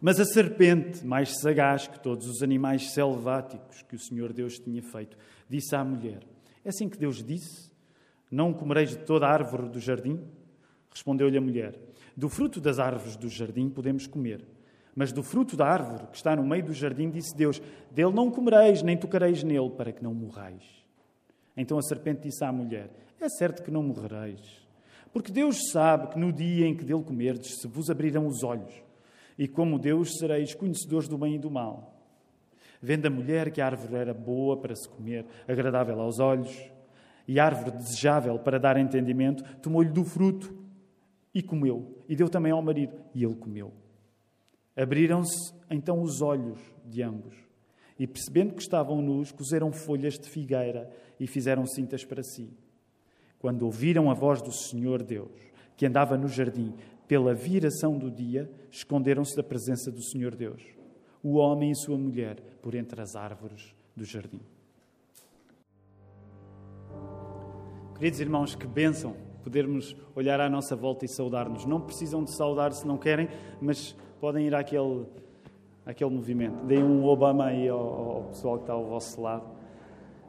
Mas a serpente, mais sagaz que todos os animais selváticos que o Senhor Deus tinha feito, disse à mulher: É assim que Deus disse? Não comereis de toda a árvore do jardim? Respondeu-lhe a mulher: Do fruto das árvores do jardim podemos comer. Mas do fruto da árvore que está no meio do jardim, disse Deus: Dele não comereis, nem tocareis nele, para que não morrais. Então a serpente disse à mulher: É certo que não morrereis. Porque Deus sabe que no dia em que dele comerdes, se vos abrirão os olhos, e como Deus sereis conhecedores do bem e do mal. Vendo a mulher que a árvore era boa para se comer, agradável aos olhos, e árvore desejável para dar entendimento, tomou-lhe do fruto e comeu, e deu também ao marido, e ele comeu. Abriram-se então os olhos de ambos, e percebendo que estavam nus, cozeram folhas de figueira e fizeram cintas para si. Quando ouviram a voz do Senhor Deus, que andava no jardim, pela viração do dia, esconderam-se da presença do Senhor Deus, o homem e sua mulher, por entre as árvores do jardim. Queridos irmãos, que bênção podermos olhar à nossa volta e saudar-nos. Não precisam de saudar se não querem, mas podem ir àquele, àquele movimento. Deem um Obama aí ao, ao pessoal que está ao vosso lado.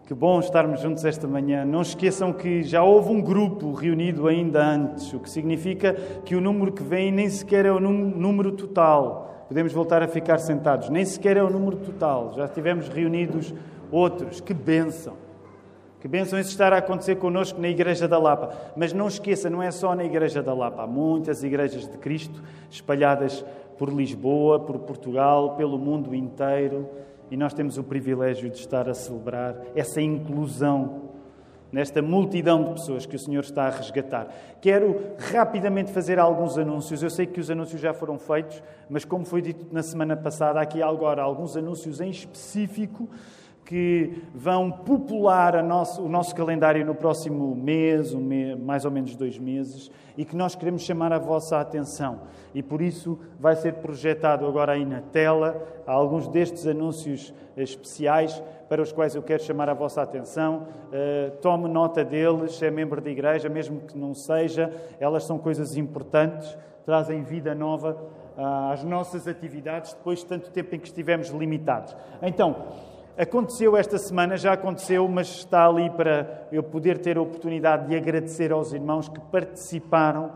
Que bom estarmos juntos esta manhã. Não esqueçam que já houve um grupo reunido ainda antes, o que significa que o número que vem nem sequer é o número total. Podemos voltar a ficar sentados, nem sequer é o número total. Já tivemos reunidos outros. Que bênção! Que bênção isso estar a acontecer connosco na Igreja da Lapa. Mas não esqueça, não é só na Igreja da Lapa. Há muitas igrejas de Cristo espalhadas por Lisboa, por Portugal, pelo mundo inteiro. E nós temos o privilégio de estar a celebrar essa inclusão nesta multidão de pessoas que o Senhor está a resgatar. Quero rapidamente fazer alguns anúncios. Eu sei que os anúncios já foram feitos, mas como foi dito na semana passada, aqui agora alguns anúncios em específico que vão popular nosso, o nosso calendário no próximo mês, um mês, mais ou menos dois meses, e que nós queremos chamar a vossa atenção. E por isso vai ser projetado agora aí na tela alguns destes anúncios especiais para os quais eu quero chamar a vossa atenção. Uh, tome nota deles, é membro da igreja, mesmo que não seja, elas são coisas importantes, trazem vida nova uh, às nossas atividades depois de tanto tempo em que estivemos limitados. Então, Aconteceu esta semana, já aconteceu, mas está ali para eu poder ter a oportunidade de agradecer aos irmãos que participaram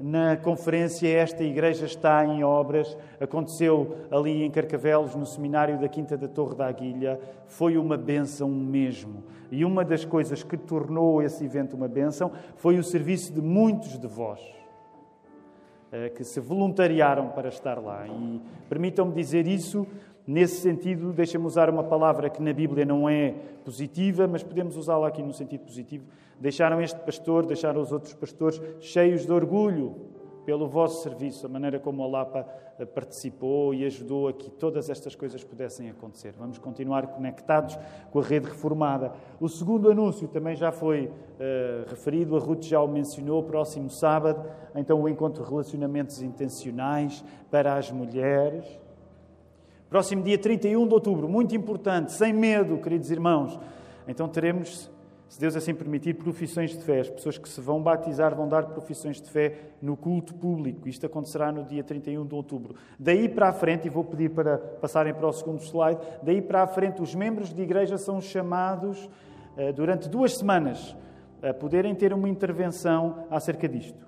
na conferência Esta Igreja está em obras. Aconteceu ali em Carcavelos, no seminário da Quinta da Torre da Aguilha. Foi uma benção mesmo. E uma das coisas que tornou esse evento uma benção foi o serviço de muitos de vós eh, que se voluntariaram para estar lá. E permitam-me dizer isso Nesse sentido, deixa-me usar uma palavra que na Bíblia não é positiva, mas podemos usá-la aqui no sentido positivo. Deixaram este pastor, deixaram os outros pastores cheios de orgulho pelo vosso serviço, a maneira como a Lapa eh, participou e ajudou a que todas estas coisas pudessem acontecer. Vamos continuar conectados com a rede reformada. O segundo anúncio também já foi uh, referido, a Ruth já o mencionou, próximo sábado, então o encontro de relacionamentos intencionais para as mulheres. Próximo dia 31 de outubro, muito importante, sem medo, queridos irmãos. Então teremos, se Deus assim permitir, profissões de fé. As pessoas que se vão batizar vão dar profissões de fé no culto público. Isto acontecerá no dia 31 de outubro. Daí para a frente, e vou pedir para passarem para o segundo slide, daí para a frente os membros de igreja são chamados eh, durante duas semanas a poderem ter uma intervenção acerca disto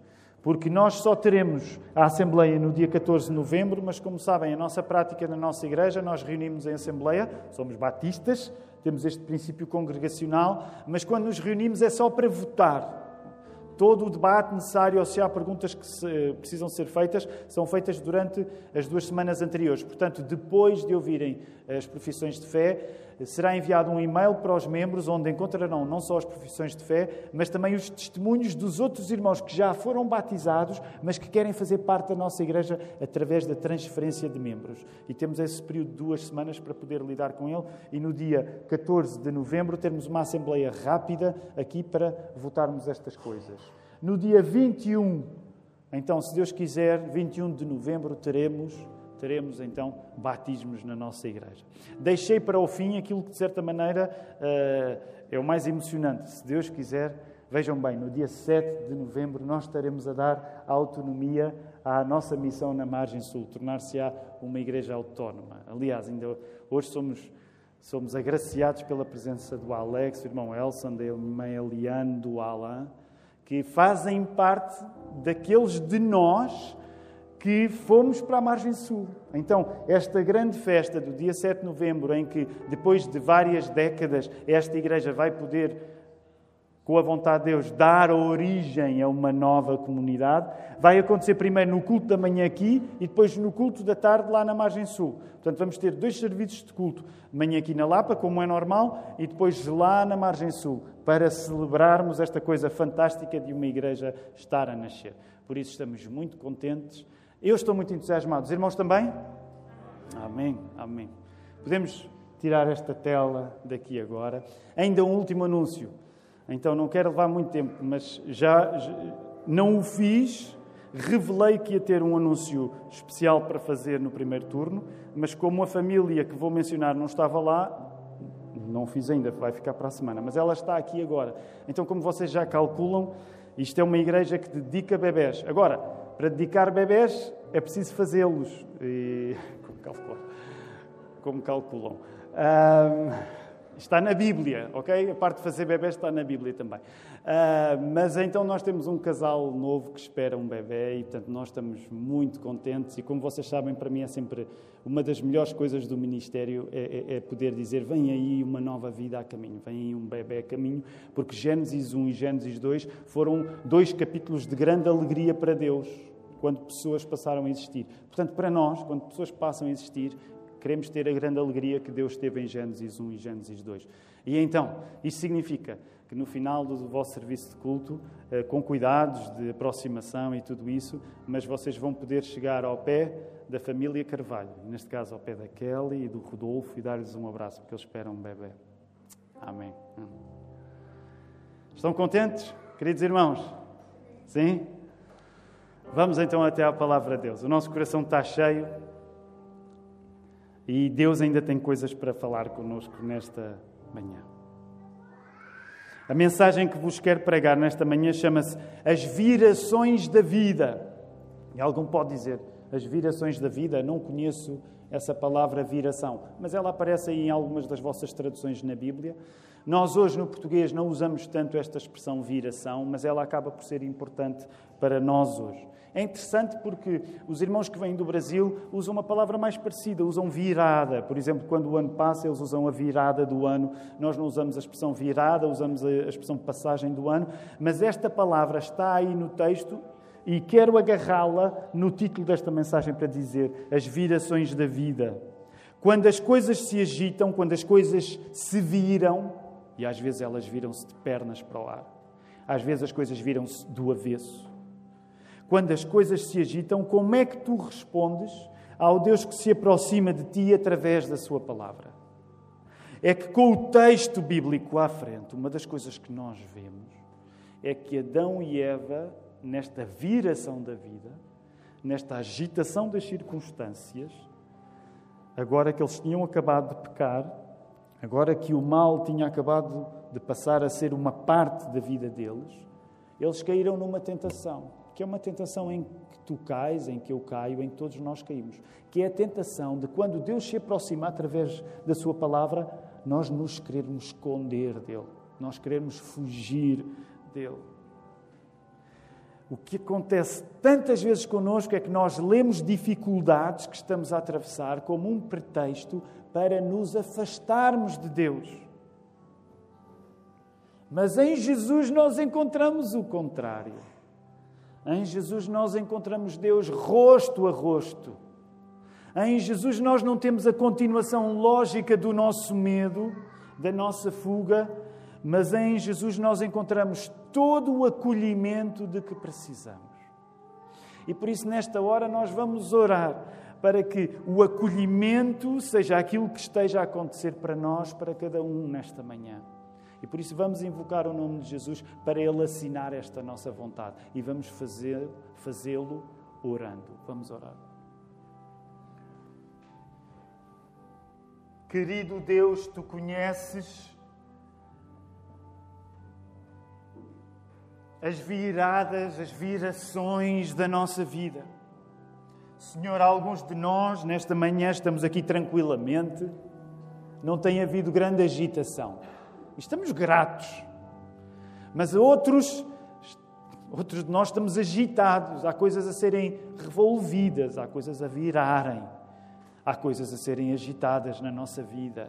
porque nós só teremos a Assembleia no dia 14 de novembro, mas como sabem, a nossa prática na nossa igreja, nós reunimos em Assembleia, somos batistas, temos este princípio congregacional, mas quando nos reunimos é só para votar. Todo o debate necessário, ou se há perguntas que se, precisam ser feitas, são feitas durante as duas semanas anteriores. Portanto, depois de ouvirem as profissões de fé, será enviado um e-mail para os membros onde encontrarão não só as profissões de fé, mas também os testemunhos dos outros irmãos que já foram batizados, mas que querem fazer parte da nossa igreja através da transferência de membros. E temos esse período de duas semanas para poder lidar com ele e no dia 14 de novembro termos uma assembleia rápida aqui para votarmos estas coisas. No dia 21, então, se Deus quiser, 21 de novembro teremos teremos então batismos na nossa igreja. Deixei para o fim aquilo que, de certa maneira, eh, é o mais emocionante. Se Deus quiser, vejam bem, no dia 7 de novembro nós estaremos a dar autonomia à nossa missão na margem sul, tornar-se-á uma igreja autónoma. Aliás, ainda hoje somos, somos agraciados pela presença do Alex, do irmão Elson, da irmã Eliane, do Alain, que fazem parte daqueles de nós que fomos para a margem sul. Então, esta grande festa do dia 7 de novembro, em que depois de várias décadas esta igreja vai poder com a vontade de Deus, dar origem a uma nova comunidade. Vai acontecer primeiro no culto da manhã aqui e depois no culto da tarde lá na margem sul. Portanto, vamos ter dois serviços de culto. Manhã aqui na Lapa, como é normal, e depois lá na margem sul, para celebrarmos esta coisa fantástica de uma igreja estar a nascer. Por isso estamos muito contentes. Eu estou muito entusiasmado. Os irmãos também? Amém, amém. Podemos tirar esta tela daqui agora. Ainda um último anúncio. Então não quero levar muito tempo, mas já, já não o fiz. Revelei que ia ter um anúncio especial para fazer no primeiro turno, mas como a família que vou mencionar não estava lá, não fiz ainda, vai ficar para a semana, mas ela está aqui agora. Então, como vocês já calculam, isto é uma igreja que dedica bebés. Agora, para dedicar bebés é preciso fazê-los. E... Como calculam? Como calculam? Um... Está na Bíblia, ok? A parte de fazer bebê está na Bíblia também. Uh, mas então nós temos um casal novo que espera um bebê e, portanto, nós estamos muito contentes. E como vocês sabem, para mim é sempre uma das melhores coisas do ministério é, é, é poder dizer: vem aí uma nova vida a caminho, vem aí um bebê a caminho, porque Gênesis 1 e Gênesis 2 foram dois capítulos de grande alegria para Deus quando pessoas passaram a existir. Portanto, para nós, quando pessoas passam a existir, Queremos ter a grande alegria que Deus teve em Gênesis 1 e Gênesis 2. E então, isso significa que no final do vosso serviço de culto, eh, com cuidados de aproximação e tudo isso, mas vocês vão poder chegar ao pé da família Carvalho, neste caso ao pé da Kelly e do Rodolfo, e dar-lhes um abraço, porque eles esperam um bebê. Amém. Estão contentes, queridos irmãos? Sim? Vamos então até à palavra de Deus. O nosso coração está cheio. E Deus ainda tem coisas para falar conosco nesta manhã. A mensagem que vos quero pregar nesta manhã chama-se As Virações da Vida. E algum pode dizer, as virações da vida, não conheço essa palavra viração, mas ela aparece aí em algumas das vossas traduções na Bíblia. Nós hoje no português não usamos tanto esta expressão viração, mas ela acaba por ser importante para nós hoje. É interessante porque os irmãos que vêm do Brasil usam uma palavra mais parecida, usam virada. Por exemplo, quando o ano passa, eles usam a virada do ano. Nós não usamos a expressão virada, usamos a expressão passagem do ano. Mas esta palavra está aí no texto e quero agarrá-la no título desta mensagem para dizer as virações da vida. Quando as coisas se agitam, quando as coisas se viram, e às vezes elas viram-se de pernas para o ar, às vezes as coisas viram-se do avesso. Quando as coisas se agitam, como é que tu respondes ao Deus que se aproxima de ti através da Sua palavra? É que com o texto bíblico à frente, uma das coisas que nós vemos é que Adão e Eva, nesta viração da vida, nesta agitação das circunstâncias, agora que eles tinham acabado de pecar, agora que o mal tinha acabado de passar a ser uma parte da vida deles, eles caíram numa tentação que é uma tentação em que tu cais, em que eu caio, em que todos nós caímos, que é a tentação de quando Deus se aproxima através da Sua palavra, nós nos querermos esconder dele, nós queremos fugir dele. O que acontece tantas vezes connosco é que nós lemos dificuldades que estamos a atravessar como um pretexto para nos afastarmos de Deus. Mas em Jesus nós encontramos o contrário. Em Jesus nós encontramos Deus rosto a rosto. Em Jesus nós não temos a continuação lógica do nosso medo, da nossa fuga, mas em Jesus nós encontramos todo o acolhimento de que precisamos. E por isso, nesta hora, nós vamos orar para que o acolhimento seja aquilo que esteja a acontecer para nós, para cada um nesta manhã. E por isso vamos invocar o nome de Jesus para Ele assinar esta nossa vontade. E vamos fazê-lo orando. Vamos orar. Querido Deus, tu conheces as viradas, as virações da nossa vida. Senhor, alguns de nós, nesta manhã, estamos aqui tranquilamente, não tem havido grande agitação. Estamos gratos. Mas outros, outros de nós estamos agitados, há coisas a serem revolvidas, há coisas a virarem, há coisas a serem agitadas na nossa vida.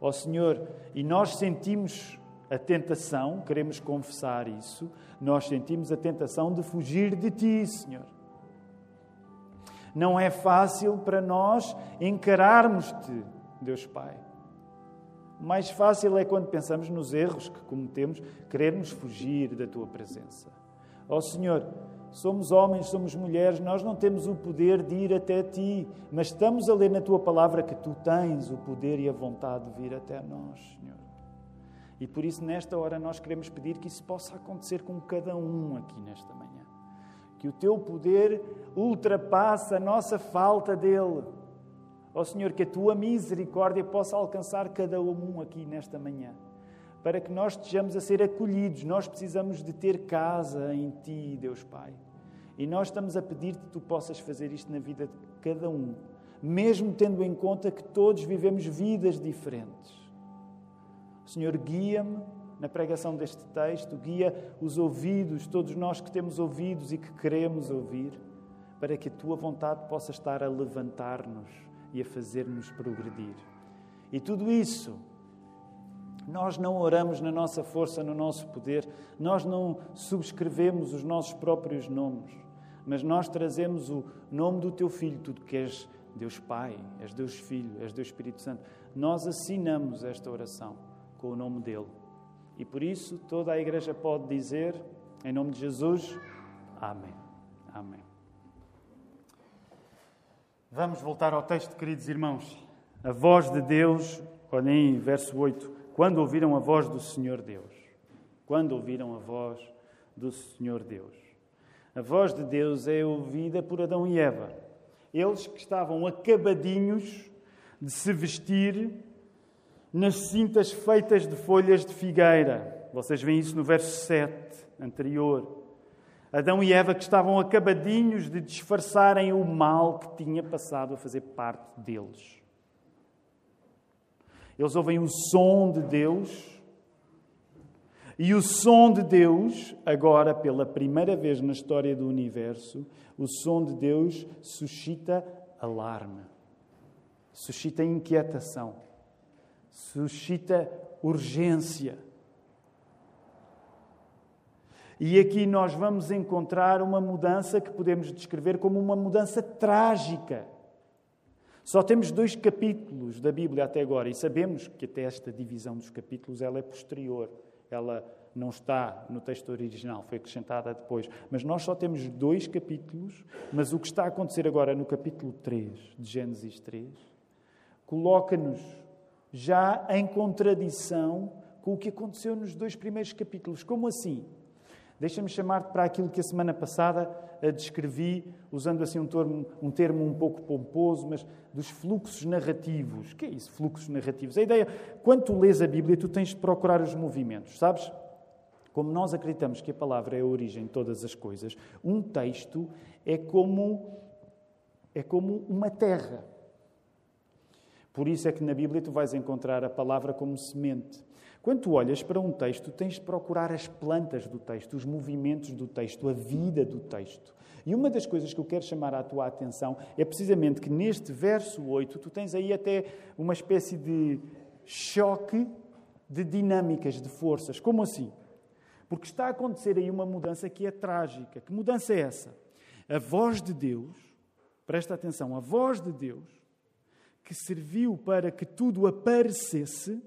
Ó oh, Senhor, e nós sentimos a tentação, queremos confessar isso, nós sentimos a tentação de fugir de Ti, Senhor. Não é fácil para nós encararmos-te, Deus Pai. Mais fácil é quando pensamos nos erros que cometemos, querermos fugir da tua presença. Ó oh, Senhor, somos homens, somos mulheres, nós não temos o poder de ir até ti, mas estamos a ler na tua palavra que tu tens o poder e a vontade de vir até nós, Senhor. E por isso, nesta hora, nós queremos pedir que isso possa acontecer com cada um aqui nesta manhã. Que o teu poder ultrapasse a nossa falta dele Ó oh, Senhor, que a tua misericórdia possa alcançar cada um aqui nesta manhã, para que nós estejamos a ser acolhidos. Nós precisamos de ter casa em Ti, Deus Pai. E nós estamos a pedir que Tu possas fazer isto na vida de cada um, mesmo tendo em conta que todos vivemos vidas diferentes. Senhor, guia-me na pregação deste texto, guia os ouvidos, todos nós que temos ouvidos e que queremos ouvir, para que a Tua vontade possa estar a levantar-nos e a fazer-nos progredir. E tudo isso, nós não oramos na nossa força, no nosso poder, nós não subscrevemos os nossos próprios nomes, mas nós trazemos o nome do Teu Filho, tudo que és Deus Pai, és Deus Filho, és Deus Espírito Santo. Nós assinamos esta oração com o nome dele. E por isso toda a igreja pode dizer, em nome de Jesus, Amém. Amém. Vamos voltar ao texto, queridos irmãos. A voz de Deus, olhem aí, verso 8. Quando ouviram a voz do Senhor Deus. Quando ouviram a voz do Senhor Deus. A voz de Deus é ouvida por Adão e Eva. Eles que estavam acabadinhos de se vestir nas cintas feitas de folhas de figueira. Vocês veem isso no verso 7 anterior. Adão e Eva que estavam acabadinhos de disfarçarem o mal que tinha passado a fazer parte deles. Eles ouvem o som de Deus e o som de Deus, agora pela primeira vez na história do universo, o som de Deus suscita alarme, suscita inquietação, suscita urgência. E aqui nós vamos encontrar uma mudança que podemos descrever como uma mudança trágica. Só temos dois capítulos da Bíblia até agora e sabemos que até esta divisão dos capítulos ela é posterior. Ela não está no texto original, foi acrescentada depois. Mas nós só temos dois capítulos, mas o que está a acontecer agora no capítulo 3 de Gênesis 3 coloca-nos já em contradição com o que aconteceu nos dois primeiros capítulos. Como assim? Deixa-me chamar-te para aquilo que a semana passada descrevi, usando assim um termo, um termo um pouco pomposo, mas dos fluxos narrativos. O que é isso, fluxos narrativos? A ideia, quando tu lês a Bíblia, tu tens de procurar os movimentos, sabes? Como nós acreditamos que a palavra é a origem de todas as coisas, um texto é como, é como uma terra. Por isso é que na Bíblia tu vais encontrar a palavra como semente. Quando tu olhas para um texto, tens de procurar as plantas do texto, os movimentos do texto, a vida do texto. E uma das coisas que eu quero chamar a tua atenção é precisamente que neste verso 8 tu tens aí até uma espécie de choque de dinâmicas, de forças. Como assim? Porque está a acontecer aí uma mudança que é trágica. Que mudança é essa? A voz de Deus, presta atenção, a voz de Deus, que serviu para que tudo aparecesse,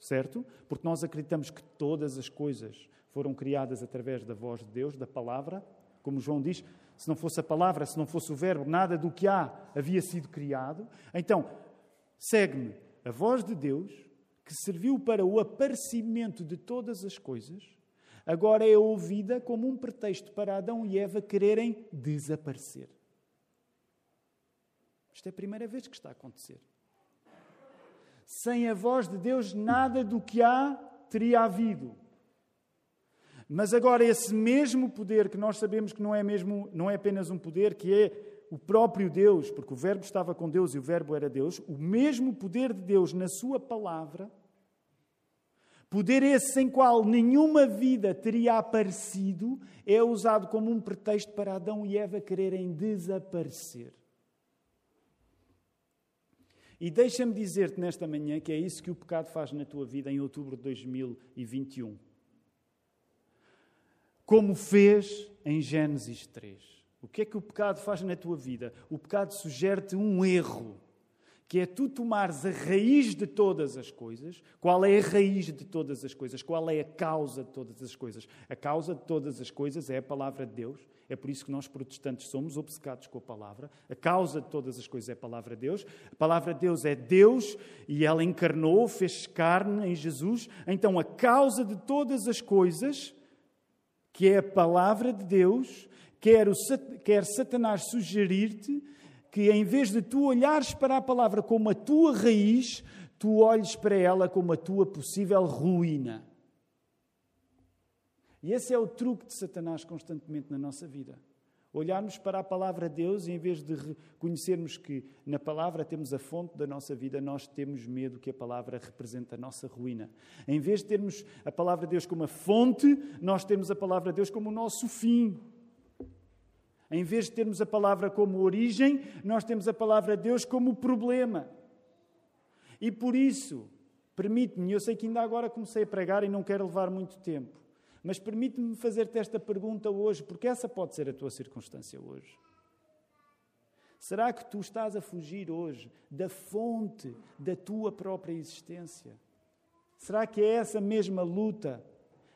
certo? Porque nós acreditamos que todas as coisas foram criadas através da voz de Deus, da palavra. Como João diz, se não fosse a palavra, se não fosse o verbo, nada do que há havia sido criado. Então, segue-me a voz de Deus, que serviu para o aparecimento de todas as coisas, agora é ouvida como um pretexto para Adão e Eva quererem desaparecer. Isto é a primeira vez que está a acontecer. Sem a voz de Deus, nada do que há teria havido. Mas agora esse mesmo poder que nós sabemos que não é mesmo, não é apenas um poder, que é o próprio Deus, porque o Verbo estava com Deus e o Verbo era Deus, o mesmo poder de Deus na Sua palavra, poder esse sem qual nenhuma vida teria aparecido, é usado como um pretexto para Adão e Eva quererem desaparecer. E deixa-me dizer-te nesta manhã que é isso que o pecado faz na tua vida em outubro de 2021. Como fez em Gênesis 3. O que é que o pecado faz na tua vida? O pecado sugere-te um erro, que é tu tomares a raiz de todas as coisas. Qual é a raiz de todas as coisas? Qual é a causa de todas as coisas? A causa de todas as coisas é a palavra de Deus. É por isso que nós protestantes somos obcecados com a palavra. A causa de todas as coisas é a palavra de Deus. A palavra de Deus é Deus e ela encarnou, fez carne em Jesus. Então a causa de todas as coisas, que é a palavra de Deus, quer, o, quer Satanás sugerir-te que, em vez de tu olhares para a palavra como a tua raiz, tu olhes para ela como a tua possível ruína. E esse é o truque de Satanás constantemente na nossa vida. Olharmos para a palavra de Deus e, em vez de reconhecermos que na palavra temos a fonte da nossa vida, nós temos medo que a palavra represente a nossa ruína. Em vez de termos a palavra de Deus como a fonte, nós temos a palavra de Deus como o nosso fim. Em vez de termos a palavra como origem, nós temos a palavra de Deus como problema. E por isso, permite-me, eu sei que ainda agora comecei a pregar e não quero levar muito tempo, mas permite-me fazer-te esta pergunta hoje, porque essa pode ser a tua circunstância hoje. Será que tu estás a fugir hoje da fonte da tua própria existência? Será que é essa mesma luta,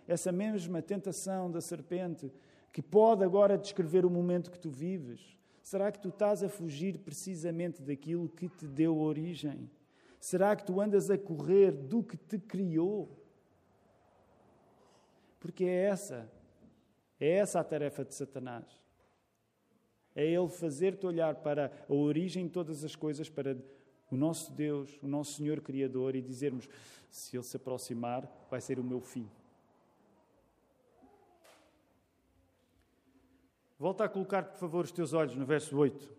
essa mesma tentação da serpente que pode agora descrever o momento que tu vives? Será que tu estás a fugir precisamente daquilo que te deu origem? Será que tu andas a correr do que te criou? Porque é essa, é essa a tarefa de Satanás. É ele fazer-te olhar para a origem de todas as coisas, para o nosso Deus, o nosso Senhor Criador e dizermos: se ele se aproximar, vai ser o meu fim. Volta a colocar, por favor, os teus olhos no verso 8.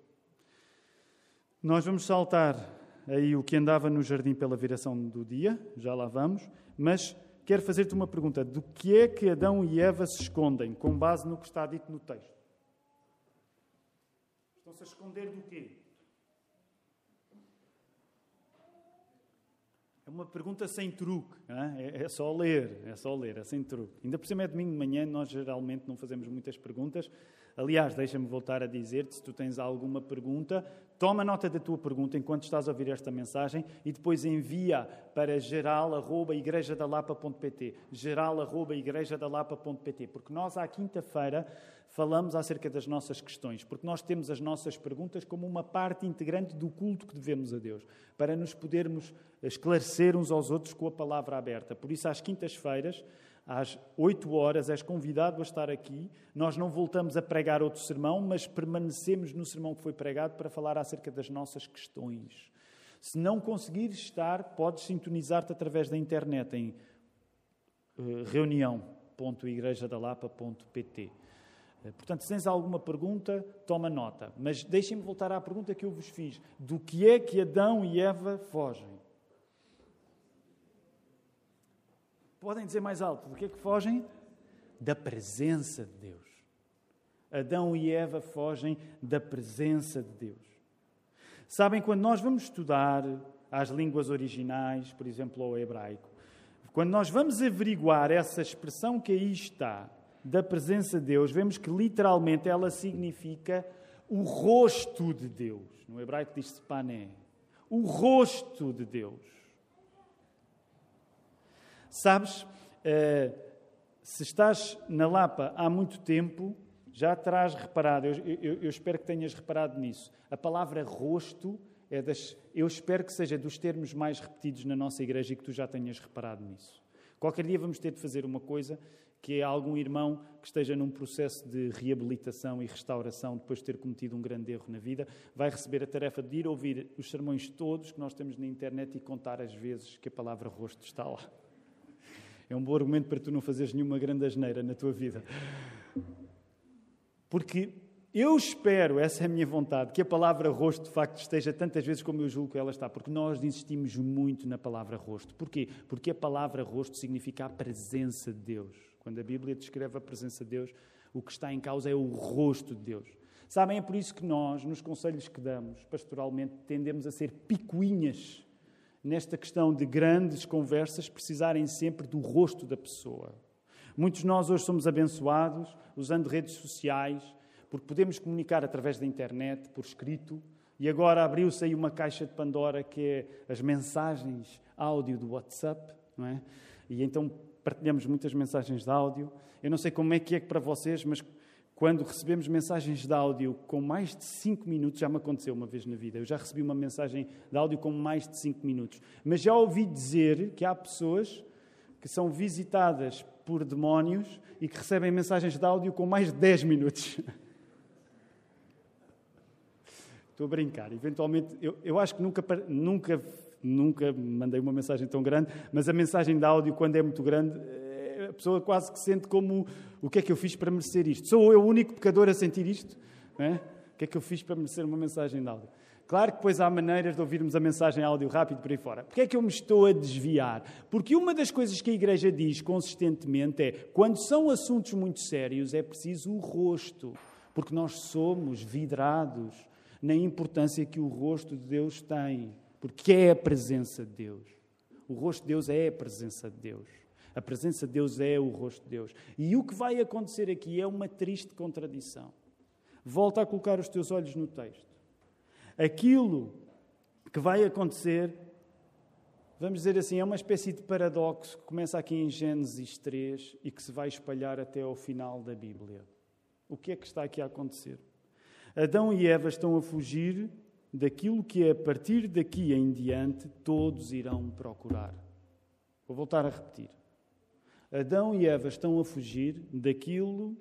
Nós vamos saltar aí o que andava no jardim pela viração do dia, já lá vamos, mas quero fazer-te uma pergunta: do que é que Adão e Eva se escondem, com base no que está dito no texto? Estão-se a esconder do quê? É uma pergunta sem truque, é? é? só ler, é só ler, é sem truque. Ainda por cima é domingo de manhã, nós geralmente não fazemos muitas perguntas, Aliás, deixa-me voltar a dizer-te, se tu tens alguma pergunta, toma nota da tua pergunta enquanto estás a ouvir esta mensagem e depois envia para geral.igrejadalapa.pt geral.igrejadalapa.pt Porque nós, à quinta-feira, falamos acerca das nossas questões, porque nós temos as nossas perguntas como uma parte integrante do culto que devemos a Deus, para nos podermos esclarecer uns aos outros com a palavra aberta. Por isso, às quintas-feiras, às 8 horas, és convidado a estar aqui. Nós não voltamos a pregar outro sermão, mas permanecemos no sermão que foi pregado para falar acerca das nossas questões. Se não conseguires estar, podes sintonizar-te através da internet em uh, reunião.igrejadalapa.pt. Eh, portanto, se tens alguma pergunta, toma nota. Mas deixem-me voltar à pergunta que eu vos fiz: do que é que Adão e Eva fogem? Podem dizer mais alto: do que é que fogem? Da presença de Deus. Adão e Eva fogem da presença de Deus. Sabem, quando nós vamos estudar as línguas originais, por exemplo, ao hebraico, quando nós vamos averiguar essa expressão que aí está, da presença de Deus, vemos que literalmente ela significa o rosto de Deus. No hebraico diz-se pané. O rosto de Deus. Sabes, eh, se estás na Lapa há muito tempo, já terás reparado, eu, eu, eu, espero que tenhas reparado nisso. A palavra rosto é das. Eu espero que seja dos termos mais repetidos na nossa igreja e que tu já tenhas reparado nisso. Qualquer dia vamos ter de fazer uma coisa que é algum irmão que esteja num processo de reabilitação e restauração depois de ter cometido um grande erro na vida, vai receber a tarefa de ir ouvir os sermões todos que nós temos na internet e contar as vezes que a palavra rosto está lá. É um bom argumento para tu não fazeres nenhuma grande asneira na tua vida. Porque Eu espero, essa é a minha vontade, que a palavra rosto de facto esteja tantas vezes como eu julgo que ela está, porque nós insistimos muito na palavra rosto. Porquê? Porque a palavra rosto significa a presença de Deus. Quando a Bíblia descreve a presença de Deus, o que está em causa é o rosto de Deus. Sabem, é por isso que nós, nos conselhos que damos, pastoralmente, tendemos a ser picuinhas nesta questão de grandes conversas precisarem sempre do rosto da pessoa. Muitos de nós hoje somos abençoados usando redes sociais, porque podemos comunicar através da internet, por escrito, e agora abriu-se aí uma caixa de Pandora que é as mensagens áudio do WhatsApp, não é? E então partilhamos muitas mensagens de áudio. Eu não sei como é que é para vocês, mas quando recebemos mensagens de áudio com mais de 5 minutos, já me aconteceu uma vez na vida, eu já recebi uma mensagem de áudio com mais de 5 minutos, mas já ouvi dizer que há pessoas que são visitadas por demónios e que recebem mensagens de áudio com mais de 10 minutos. Estou a brincar. Eventualmente, eu, eu acho que nunca, nunca, nunca mandei uma mensagem tão grande, mas a mensagem de áudio, quando é muito grande, eh, a pessoa quase que sente como o que é que eu fiz para merecer isto? Sou eu o único pecador a sentir isto? É? O que é que eu fiz para merecer uma mensagem de áudio? Claro que depois há maneiras de ouvirmos a mensagem áudio rápido por aí fora. Porquê é que eu me estou a desviar? Porque uma das coisas que a Igreja diz consistentemente é quando são assuntos muito sérios é preciso o rosto. Porque nós somos vidrados na importância que o rosto de Deus tem, porque é a presença de Deus. O rosto de Deus é a presença de Deus. A presença de Deus é o rosto de Deus. E o que vai acontecer aqui é uma triste contradição. Volta a colocar os teus olhos no texto. Aquilo que vai acontecer, vamos dizer assim, é uma espécie de paradoxo que começa aqui em Gênesis 3 e que se vai espalhar até ao final da Bíblia. O que é que está aqui a acontecer? Adão e Eva estão a fugir daquilo que a partir daqui em diante todos irão procurar. Vou voltar a repetir. Adão e Eva estão a fugir daquilo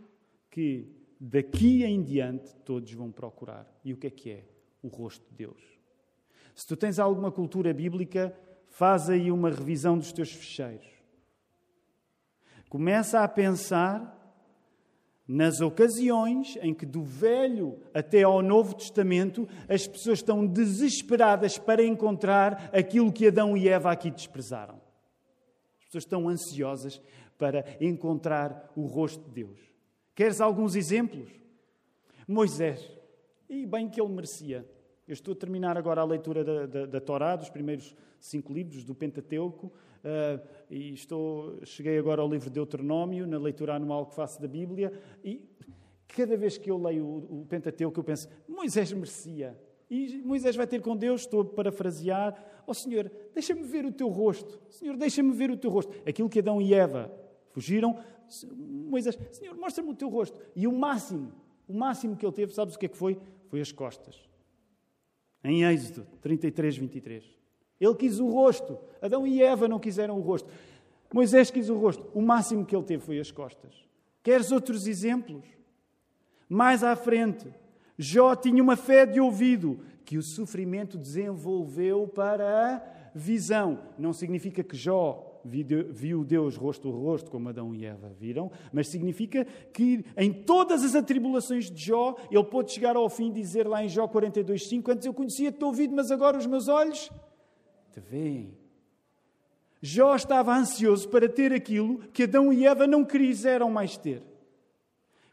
que daqui em diante todos vão procurar. E o que é que é? O rosto de Deus. Se tu tens alguma cultura bíblica, faz aí uma revisão dos teus fecheiros. Começa a pensar nas ocasiões em que, do Velho até ao Novo Testamento, as pessoas estão desesperadas para encontrar aquilo que Adão e Eva aqui desprezaram. As pessoas estão ansiosas para encontrar o rosto de Deus. Queres alguns exemplos? Moisés, e bem que ele merecia. Eu estou a terminar agora a leitura da, da, da Torá, dos primeiros cinco livros do Pentateuco, e estou, cheguei agora ao livro de Deuteronômio, na leitura anual que faço da Bíblia, e cada vez que eu leio o, o Pentateuco eu penso, Moisés merecia. E Moisés vai ter com Deus, estou a parafrasear, ó oh, Senhor, deixa-me ver o teu rosto. Senhor, deixa-me ver o teu rosto. Aquilo que Adão e Eva fugiram, Moisés, Senhor, mostra-me o teu rosto. E o máximo, o máximo que ele teve, sabes o que é que foi? Foi as costas. Em Êxodo 33, 23. Ele quis o rosto. Adão e Eva não quiseram o rosto. Moisés quis o rosto. O máximo que ele teve foi as costas. Queres outros exemplos? Mais à frente, Jó tinha uma fé de ouvido que o sofrimento desenvolveu para a visão. Não significa que Jó viu Deus rosto a rosto, como Adão e Eva viram, mas significa que em todas as atribulações de Jó, ele pôde chegar ao fim e dizer lá em Jó 42,5: Antes eu conhecia-te ouvido, mas agora os meus olhos te veem. Jó estava ansioso para ter aquilo que Adão e Eva não quiseram mais ter.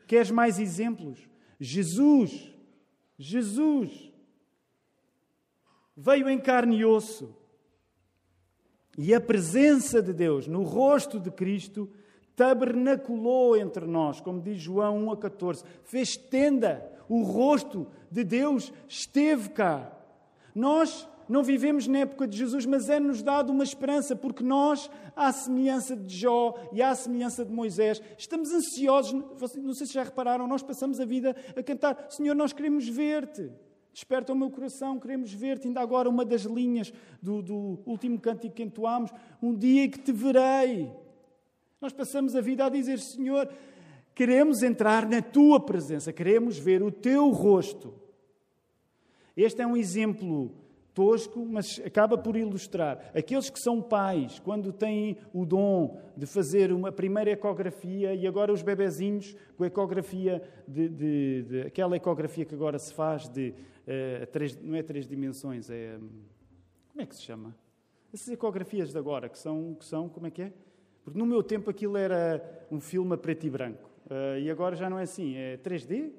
Queres mais exemplos? Jesus, Jesus, veio em carne e osso e a presença de Deus no rosto de Cristo tabernaculou entre nós, como diz João 1 a 14, fez tenda, o rosto de Deus esteve cá. Nós não vivemos na época de Jesus, mas é-nos dado uma esperança, porque nós, à semelhança de Jó e à semelhança de Moisés, estamos ansiosos. Não sei se já repararam, nós passamos a vida a cantar: Senhor, nós queremos ver-te. Desperta o meu coração, queremos ver-te. Ainda agora, uma das linhas do, do último cântico que entoámos: Um dia que te verei. Nós passamos a vida a dizer: Senhor, queremos entrar na tua presença, queremos ver o teu rosto. Este é um exemplo tosco, mas acaba por ilustrar. Aqueles que são pais, quando têm o dom de fazer uma primeira ecografia, e agora os bebezinhos com a ecografia, de, de, de aquela ecografia que agora se faz de. Uh, três, não é três dimensões, é. Como é que se chama? Essas ecografias de agora, que são, que são como é que é? Porque no meu tempo aquilo era um filme a preto e branco. Uh, e agora já não é assim, é 3D?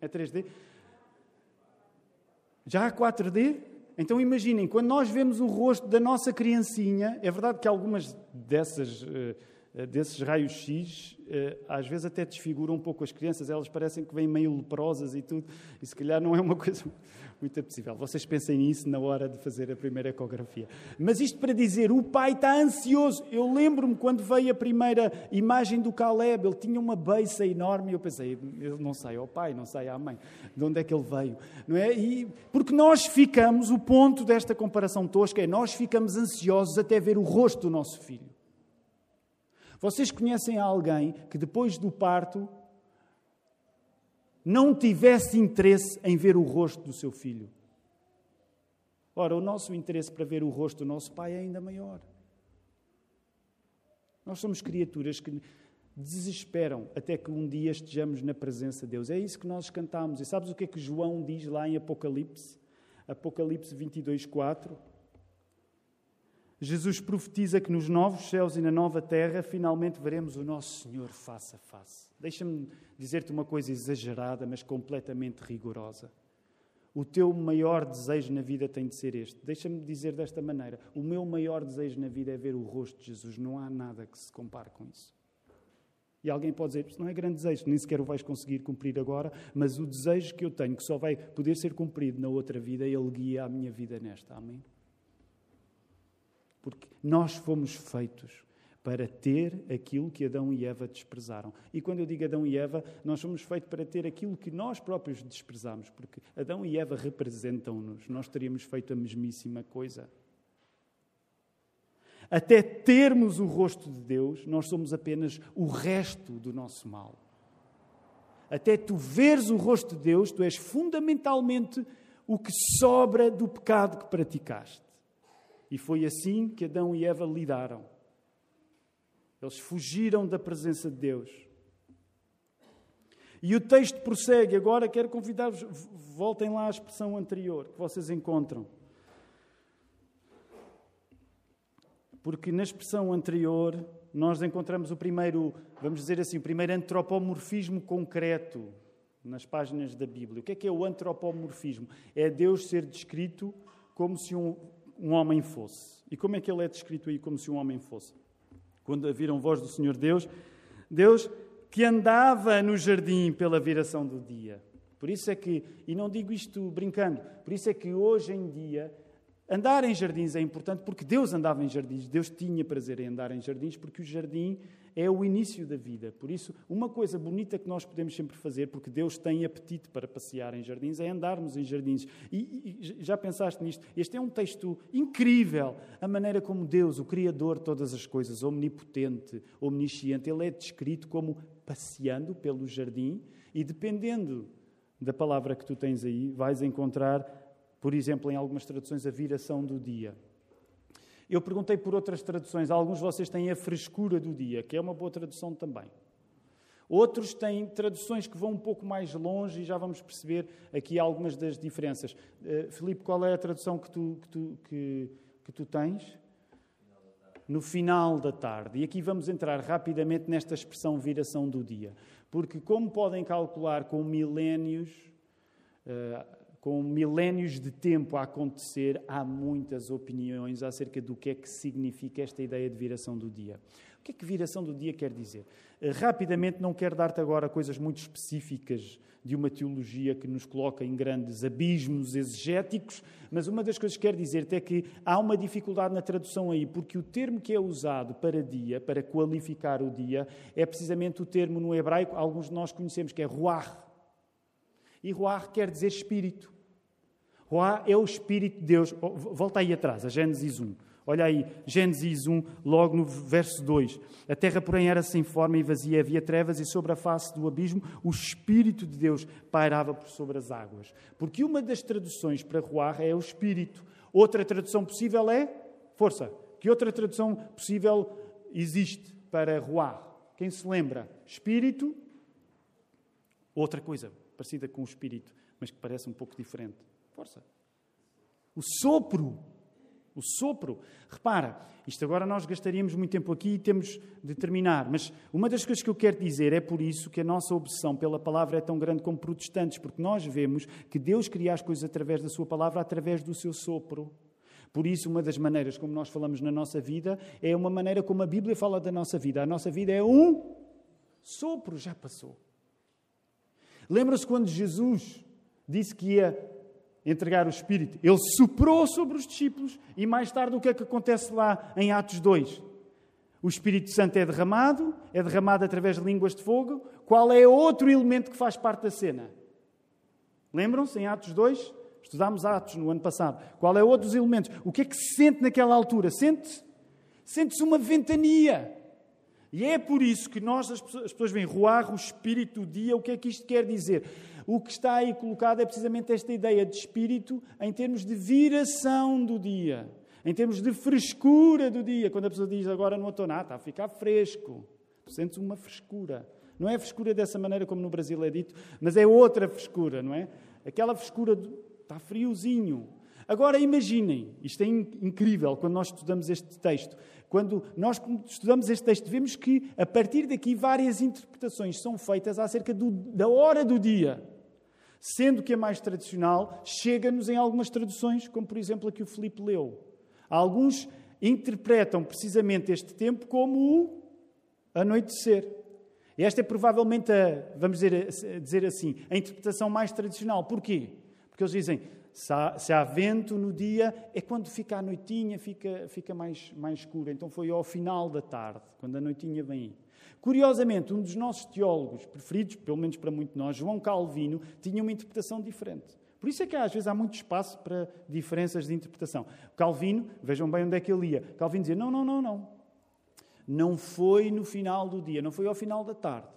É 3D? Já há 4D? Então imaginem, quando nós vemos o rosto da nossa criancinha, é verdade que algumas dessas, uh, desses raios-x uh, às vezes até desfiguram um pouco as crianças, elas parecem que vêm meio leprosas e tudo, e se calhar não é uma coisa muito possível. Vocês pensem nisso na hora de fazer a primeira ecografia. Mas isto para dizer, o pai está ansioso. Eu lembro-me quando veio a primeira imagem do Caleb, ele tinha uma beiça enorme eu pensei, ele não sai ao pai, não sai à mãe. De onde é que ele veio? Não é? E, porque nós ficamos, o ponto desta comparação tosca é nós ficamos ansiosos até ver o rosto do nosso filho. Vocês conhecem alguém que depois do parto não tivesse interesse em ver o rosto do seu filho. Ora, o nosso interesse para ver o rosto do nosso pai é ainda maior. Nós somos criaturas que desesperam até que um dia estejamos na presença de Deus. É isso que nós cantamos. E sabes o que é que João diz lá em Apocalipse? Apocalipse 22, 4. Jesus profetiza que nos novos céus e na nova terra finalmente veremos o nosso Senhor face a face. Deixa-me dizer-te uma coisa exagerada, mas completamente rigorosa. O teu maior desejo na vida tem de ser este. Deixa-me dizer desta maneira: o meu maior desejo na vida é ver o rosto de Jesus. Não há nada que se compare com isso. E alguém pode dizer: Isso não é grande desejo, nem sequer o vais conseguir cumprir agora, mas o desejo que eu tenho, que só vai poder ser cumprido na outra vida, ele guia a minha vida nesta. Amém? Porque nós fomos feitos para ter aquilo que Adão e Eva desprezaram. E quando eu digo Adão e Eva, nós somos feitos para ter aquilo que nós próprios desprezamos, porque Adão e Eva representam-nos. Nós teríamos feito a mesmíssima coisa. Até termos o rosto de Deus, nós somos apenas o resto do nosso mal. Até tu veres o rosto de Deus, tu és fundamentalmente o que sobra do pecado que praticaste. E foi assim que Adão e Eva lidaram. Eles fugiram da presença de Deus. E o texto prossegue. Agora quero convidar-vos, voltem lá à expressão anterior que vocês encontram. Porque na expressão anterior nós encontramos o primeiro, vamos dizer assim, o primeiro antropomorfismo concreto nas páginas da Bíblia. O que é que é o antropomorfismo? É Deus ser descrito como se um, um homem fosse. E como é que ele é descrito aí como se um homem fosse? Quando viram voz do Senhor Deus, Deus que andava no jardim pela viração do dia. Por isso é que, e não digo isto brincando, por isso é que hoje em dia andar em jardins é importante porque Deus andava em jardins, Deus tinha prazer em andar em jardins porque o jardim é o início da vida. Por isso, uma coisa bonita que nós podemos sempre fazer, porque Deus tem apetite para passear em jardins, é andarmos em jardins. E, e já pensaste nisto? Este é um texto incrível. A maneira como Deus, o Criador de todas as coisas, omnipotente, omnisciente, ele é descrito como passeando pelo jardim e dependendo da palavra que tu tens aí, vais encontrar, por exemplo, em algumas traduções, a viração do dia. Eu perguntei por outras traduções. Alguns de vocês têm a frescura do dia, que é uma boa tradução também. Outros têm traduções que vão um pouco mais longe e já vamos perceber aqui algumas das diferenças. Uh, Filipe, qual é a tradução que tu, que tu, que, que tu tens? No final da tarde. E aqui vamos entrar rapidamente nesta expressão viração do dia. Porque, como podem calcular com milénios, uh, com milénios de tempo a acontecer, há muitas opiniões acerca do que é que significa esta ideia de viração do dia. O que é que viração do dia quer dizer? Eh, rapidamente, não quero dar-te agora coisas muito específicas de uma teologia que nos coloca em grandes abismos exegéticos, mas uma das coisas que quero dizer-te é que há uma dificuldade na tradução aí, porque o termo que é usado para dia, para qualificar o dia, é precisamente o termo no hebraico, alguns de nós conhecemos, que é ruach. E ruach quer dizer espírito. Roá é o Espírito de Deus. Oh, volta aí atrás, a Gênesis 1. Olha aí, Gênesis 1, logo no verso 2. A terra, porém, era sem forma e vazia, havia trevas, e sobre a face do abismo o Espírito de Deus pairava por sobre as águas. Porque uma das traduções para Ruar é o Espírito. Outra tradução possível é força. Que outra tradução possível existe para Ruar? Quem se lembra? Espírito. Outra coisa parecida com o Espírito, mas que parece um pouco diferente. Força. O sopro o sopro. Repara, isto agora nós gastaríamos muito tempo aqui e temos de terminar, mas uma das coisas que eu quero dizer é por isso que a nossa obsessão pela palavra é tão grande como protestantes, porque nós vemos que Deus cria as coisas através da sua palavra, através do seu sopro. Por isso, uma das maneiras como nós falamos na nossa vida é uma maneira como a Bíblia fala da nossa vida. A nossa vida é um sopro, já passou. Lembra-se quando Jesus disse que ia entregar o Espírito. Ele soprou sobre os discípulos e mais tarde o que é que acontece lá em Atos 2? O Espírito Santo é derramado, é derramado através de línguas de fogo. Qual é outro elemento que faz parte da cena? Lembram-se em Atos 2? Estudámos Atos no ano passado. Qual é outro dos elementos? O que é que se sente naquela altura? Sente-se sente uma ventania. E é por isso que nós, as pessoas, vêm roar o espírito do dia. O que é que isto quer dizer? O que está aí colocado é precisamente esta ideia de espírito em termos de viração do dia, em termos de frescura do dia. Quando a pessoa diz agora no outono, ah, está a ficar fresco, tu sentes uma frescura. Não é frescura dessa maneira como no Brasil é dito, mas é outra frescura, não é? Aquela frescura, do, está friozinho. Agora imaginem, isto é incrível quando nós estudamos este texto. Quando nós estudamos este texto, vemos que a partir daqui várias interpretações são feitas acerca do, da hora do dia. Sendo que a mais tradicional chega-nos em algumas traduções, como por exemplo a que o Filipe leu. Alguns interpretam precisamente este tempo como o anoitecer. Esta é provavelmente a, vamos dizer, dizer assim, a interpretação mais tradicional. Porquê? Porque eles dizem, se há, se há, vento no dia, é quando fica a noitinha, fica, fica mais, mais escura. Então foi ao final da tarde, quando a noitinha vem. Curiosamente, um dos nossos teólogos preferidos, pelo menos para muito nós, João Calvino, tinha uma interpretação diferente. Por isso é que às vezes há muito espaço para diferenças de interpretação. Calvino, vejam bem onde é que ele ia. Calvino dizia: não, não, não, não. Não foi no final do dia, não foi ao final da tarde.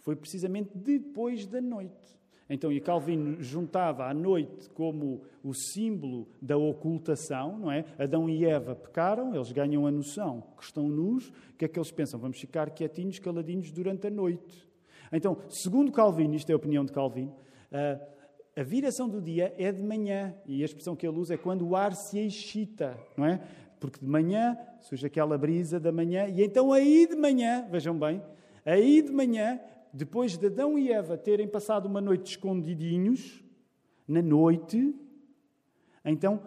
Foi precisamente depois da noite. Então, e Calvino juntava a noite como o símbolo da ocultação, não é? Adão e Eva pecaram, eles ganham a noção que estão nus, o que é que eles pensam? Vamos ficar quietinhos, caladinhos durante a noite. Então, segundo Calvino, isto é a opinião de Calvino, a viração do dia é de manhã, e a expressão que ele usa é quando o ar se excita, não é? Porque de manhã surge aquela brisa da manhã, e então aí de manhã, vejam bem, aí de manhã depois de Adão e Eva terem passado uma noite escondidinhos, na noite, então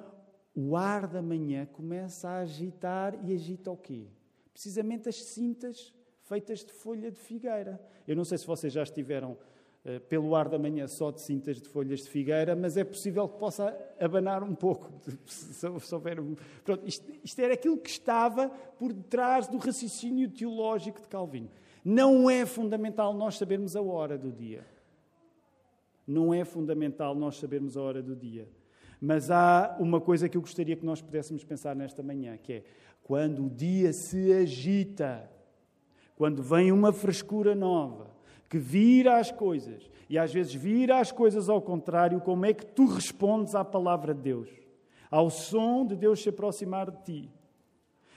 o ar da manhã começa a agitar e agita o quê? Precisamente as cintas feitas de folha de figueira. Eu não sei se vocês já estiveram uh, pelo ar da manhã só de cintas de folhas de figueira, mas é possível que possa abanar um pouco. Se houver um... Pronto, isto, isto era aquilo que estava por detrás do raciocínio teológico de Calvino. Não é fundamental nós sabermos a hora do dia. Não é fundamental nós sabermos a hora do dia. Mas há uma coisa que eu gostaria que nós pudéssemos pensar nesta manhã, que é quando o dia se agita, quando vem uma frescura nova, que vira as coisas, e às vezes vira as coisas ao contrário, como é que tu respondes à palavra de Deus? Ao som de Deus se aproximar de ti.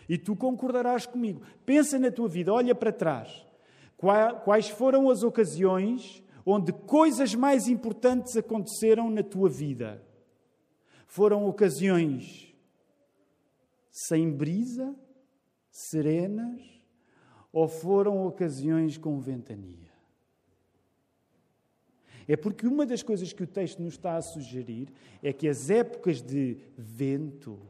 E tu concordarás comigo. Pensa na tua vida, olha para trás. Quais foram as ocasiões onde coisas mais importantes aconteceram na tua vida? Foram ocasiões sem brisa, serenas, ou foram ocasiões com ventania? É porque uma das coisas que o texto nos está a sugerir é que as épocas de vento,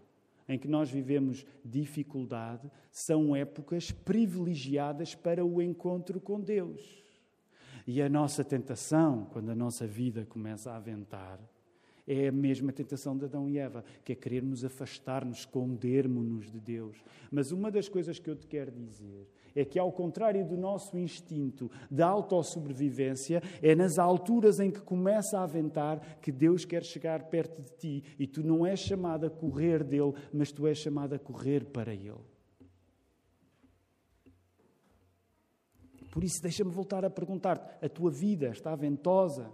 em que nós vivemos dificuldade, são épocas privilegiadas para o encontro com Deus. E a nossa tentação, quando a nossa vida começa a aventar, É a mesma tentação de Adão e Eva, que é querermos afastar-nos, escondermos-nos de Deus. Mas uma das coisas que eu te quero dizer é que, ao contrário do nosso instinto de autossobrevivência, é nas alturas em que começa a aventar que Deus quer chegar perto de ti e tu não és chamado a correr dele, mas tu és chamado a correr para ele. Por isso, deixa-me voltar a perguntar-te: a tua vida está ventosa?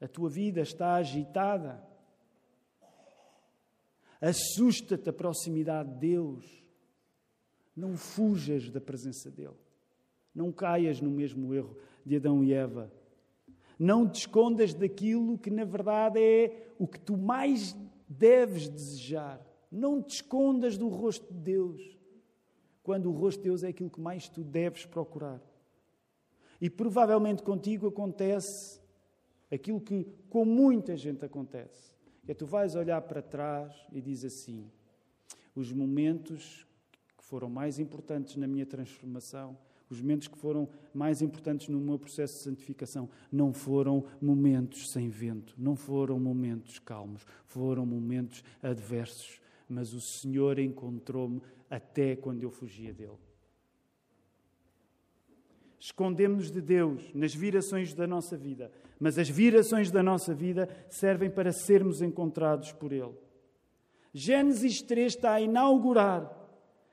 A tua vida está agitada. Assusta-te a proximidade de Deus. Não fujas da presença dEle. Não caias no mesmo erro de Adão e Eva. Não te escondas daquilo que, na verdade, é o que tu mais deves desejar. Não te escondas do rosto de Deus, quando o rosto de Deus é aquilo que mais tu deves procurar. E provavelmente contigo acontece aquilo que com muita gente acontece. É tu vais olhar para trás e diz assim: os momentos que foram mais importantes na minha transformação, os momentos que foram mais importantes no meu processo de santificação, não foram momentos sem vento, não foram momentos calmos, foram momentos adversos, mas o Senhor encontrou-me até quando eu fugia dele. Escondemos-nos de Deus nas virações da nossa vida, mas as virações da nossa vida servem para sermos encontrados por Ele. Gênesis 3 está a inaugurar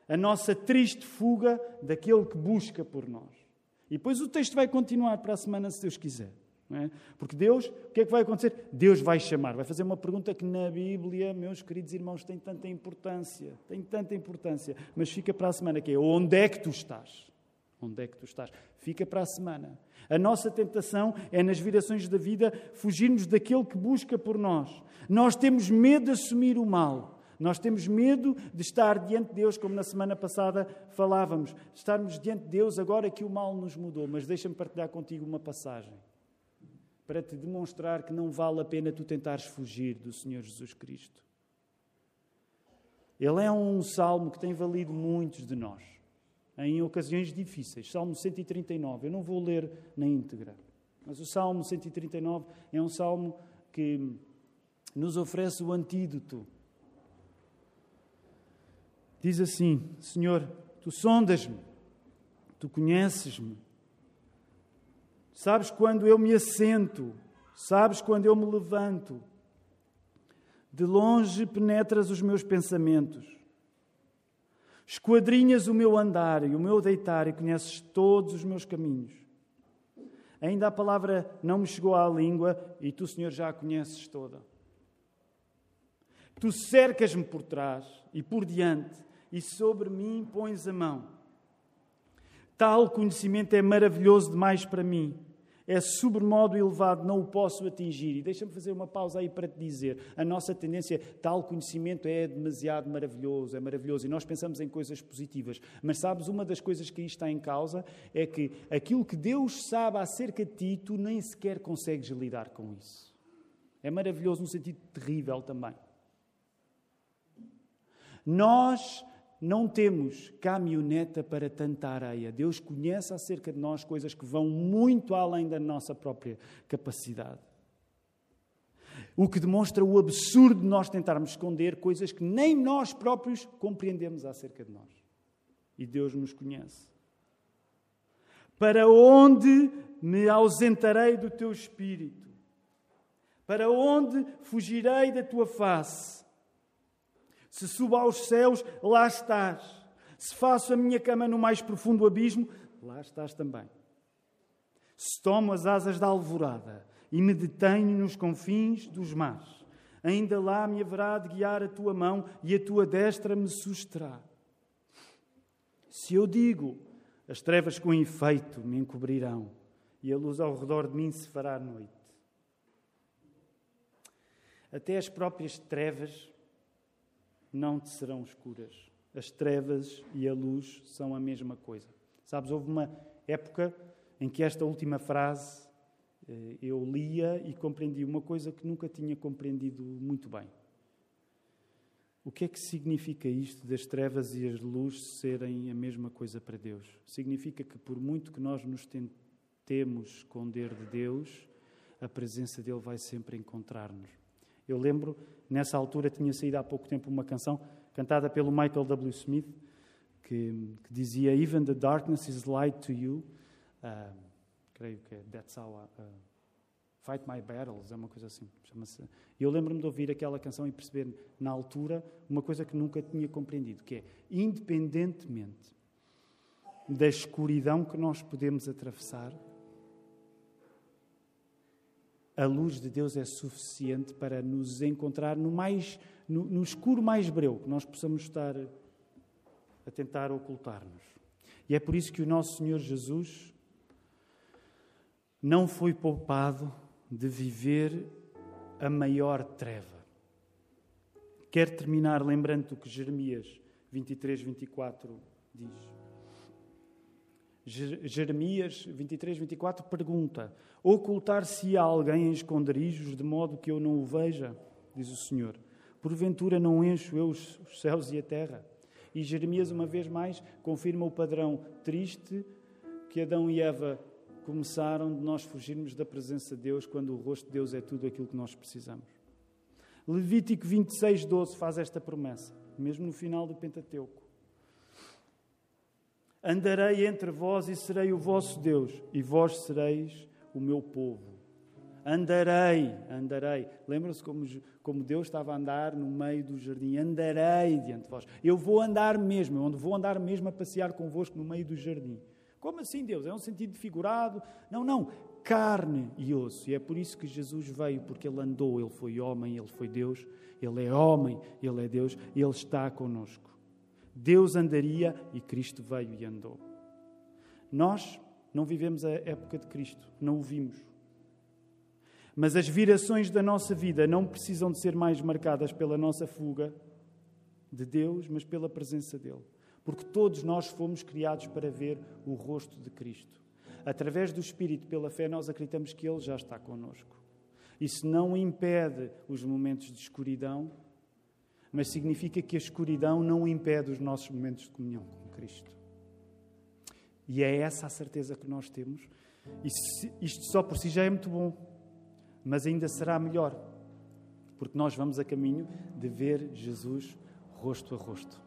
a nossa triste fuga daquele que busca por nós. E depois o texto vai continuar para a semana, se Deus quiser. É? Porque Deus, o que é que vai acontecer? Deus vai chamar, vai fazer uma pergunta que na Bíblia, meus queridos irmãos, tem tanta importância, tem tanta importância, mas fica para a semana que é onde é que tu estás? Onde é que tu estás? Fica para a semana. A nossa tentação é, nas virações da vida, fugirmos daquele que busca por nós. Nós temos medo de assumir o mal. Nós temos medo de estar diante de Deus, como na semana passada falávamos. Estarmos diante de Deus agora que o mal nos mudou. Mas deixa-me partilhar contigo uma passagem para te demonstrar que não vale a pena tu tentares fugir do Senhor Jesus Cristo. Ele é um salmo que tem valido muitos de nós em ocasiões difíceis. Salmo 139, eu não vou ler na íntegra, mas o Salmo 139 é um salmo que nos oferece o antídoto. Diz assim: Senhor, tu sondas-me, tu conheces-me, sabes quando eu me assento, sabes quando eu me levanto. De longe penetras os meus pensamentos. Esquadrinhas o meu andar e o meu deitar e conheces todos os meus caminhos. Ainda a palavra não me chegou à língua e tu, Senhor, já a conheces toda. Tu cercas-me por trás e por diante e sobre mim pões a mão. Tal conhecimento é maravilhoso demais para mim é sobremodo elevado, não o posso atingir. E deixa-me fazer uma pausa aí para te dizer: a nossa tendência, tal conhecimento é demasiado maravilhoso, é maravilhoso, e nós pensamos em coisas positivas. Mas sabes, uma das coisas que aí está em causa é que aquilo que Deus sabe acerca de ti, tu nem sequer consegues lidar com isso. É maravilhoso no sentido terrível também. Nós não temos caminhoneta para tanta areia. Deus conhece acerca de nós coisas que vão muito além da nossa própria capacidade. O que demonstra o absurdo de nós tentarmos esconder coisas que nem nós próprios compreendemos acerca de nós. E Deus nos conhece. Para onde me ausentarei do teu espírito? Para onde fugirei da tua face? Se subo aos céus, lá estás. Se faço a minha cama no mais profundo abismo, lá estás também. Se tomo as asas da alvorada e me detenho nos confins dos mares, ainda lá me haverá de guiar a tua mão e a tua destra me susterá. Se eu digo, as trevas com efeito me encobrirão e a luz ao redor de mim se fará noite. Até as próprias trevas não te serão escuras. As trevas e a luz são a mesma coisa. Sabes, houve uma época em que esta última frase eh, eu lia e compreendi uma coisa que nunca tinha compreendido muito bem. O que é que significa isto das trevas e as luzes serem a mesma coisa para Deus? Significa que, por muito que nós nos tentemos esconder de Deus, a presença dele vai sempre encontrar-nos. Eu lembro, nessa altura, tinha saído há pouco tempo uma canção cantada pelo Michael W. Smith, que, que dizia Even the darkness is light to you. Uh, creio que é That's how I, uh, Fight My Battles, é uma coisa assim. Chama-se. Eu lembro-me de ouvir aquela canção e perceber, na altura, uma coisa que nunca tinha compreendido, que é, independentemente da escuridão que nós podemos atravessar, a luz de Deus é suficiente para nos encontrar no, mais, no, no escuro mais breu que nós possamos estar a tentar ocultar-nos. E é por isso que o nosso Senhor Jesus não foi poupado de viver a maior treva. Quero terminar lembrando o que Jeremias 23, 24 diz. Jeremias 23, 24 pergunta: Ocultar-se alguém em esconderijos de modo que eu não o veja? Diz o Senhor. Porventura não encho eu os céus e a terra? E Jeremias, uma vez mais, confirma o padrão triste que Adão e Eva começaram de nós fugirmos da presença de Deus quando o rosto de Deus é tudo aquilo que nós precisamos. Levítico 26, 12 faz esta promessa, mesmo no final do Pentateuco. Andarei entre vós e serei o vosso Deus, e vós sereis o meu povo. Andarei, andarei. Lembram-se como, como Deus estava a andar no meio do jardim? Andarei diante de vós. Eu vou andar mesmo, eu vou andar mesmo a passear convosco no meio do jardim. Como assim, Deus? É um sentido figurado? Não, não. Carne e osso. E é por isso que Jesus veio, porque ele andou, ele foi homem, ele foi Deus, ele é homem, ele é Deus, ele está conosco. Deus andaria e Cristo veio e andou. Nós não vivemos a época de Cristo, não o vimos. Mas as virações da nossa vida não precisam de ser mais marcadas pela nossa fuga de Deus, mas pela presença dEle. Porque todos nós fomos criados para ver o rosto de Cristo. Através do Espírito, pela fé, nós acreditamos que Ele já está conosco. Isso não impede os momentos de escuridão, mas significa que a escuridão não impede os nossos momentos de comunhão com Cristo. E é essa a certeza que nós temos. Isto só por si já é muito bom, mas ainda será melhor, porque nós vamos a caminho de ver Jesus rosto a rosto.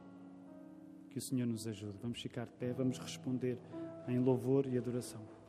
Que o Senhor nos ajude. Vamos ficar de pé, vamos responder em louvor e adoração.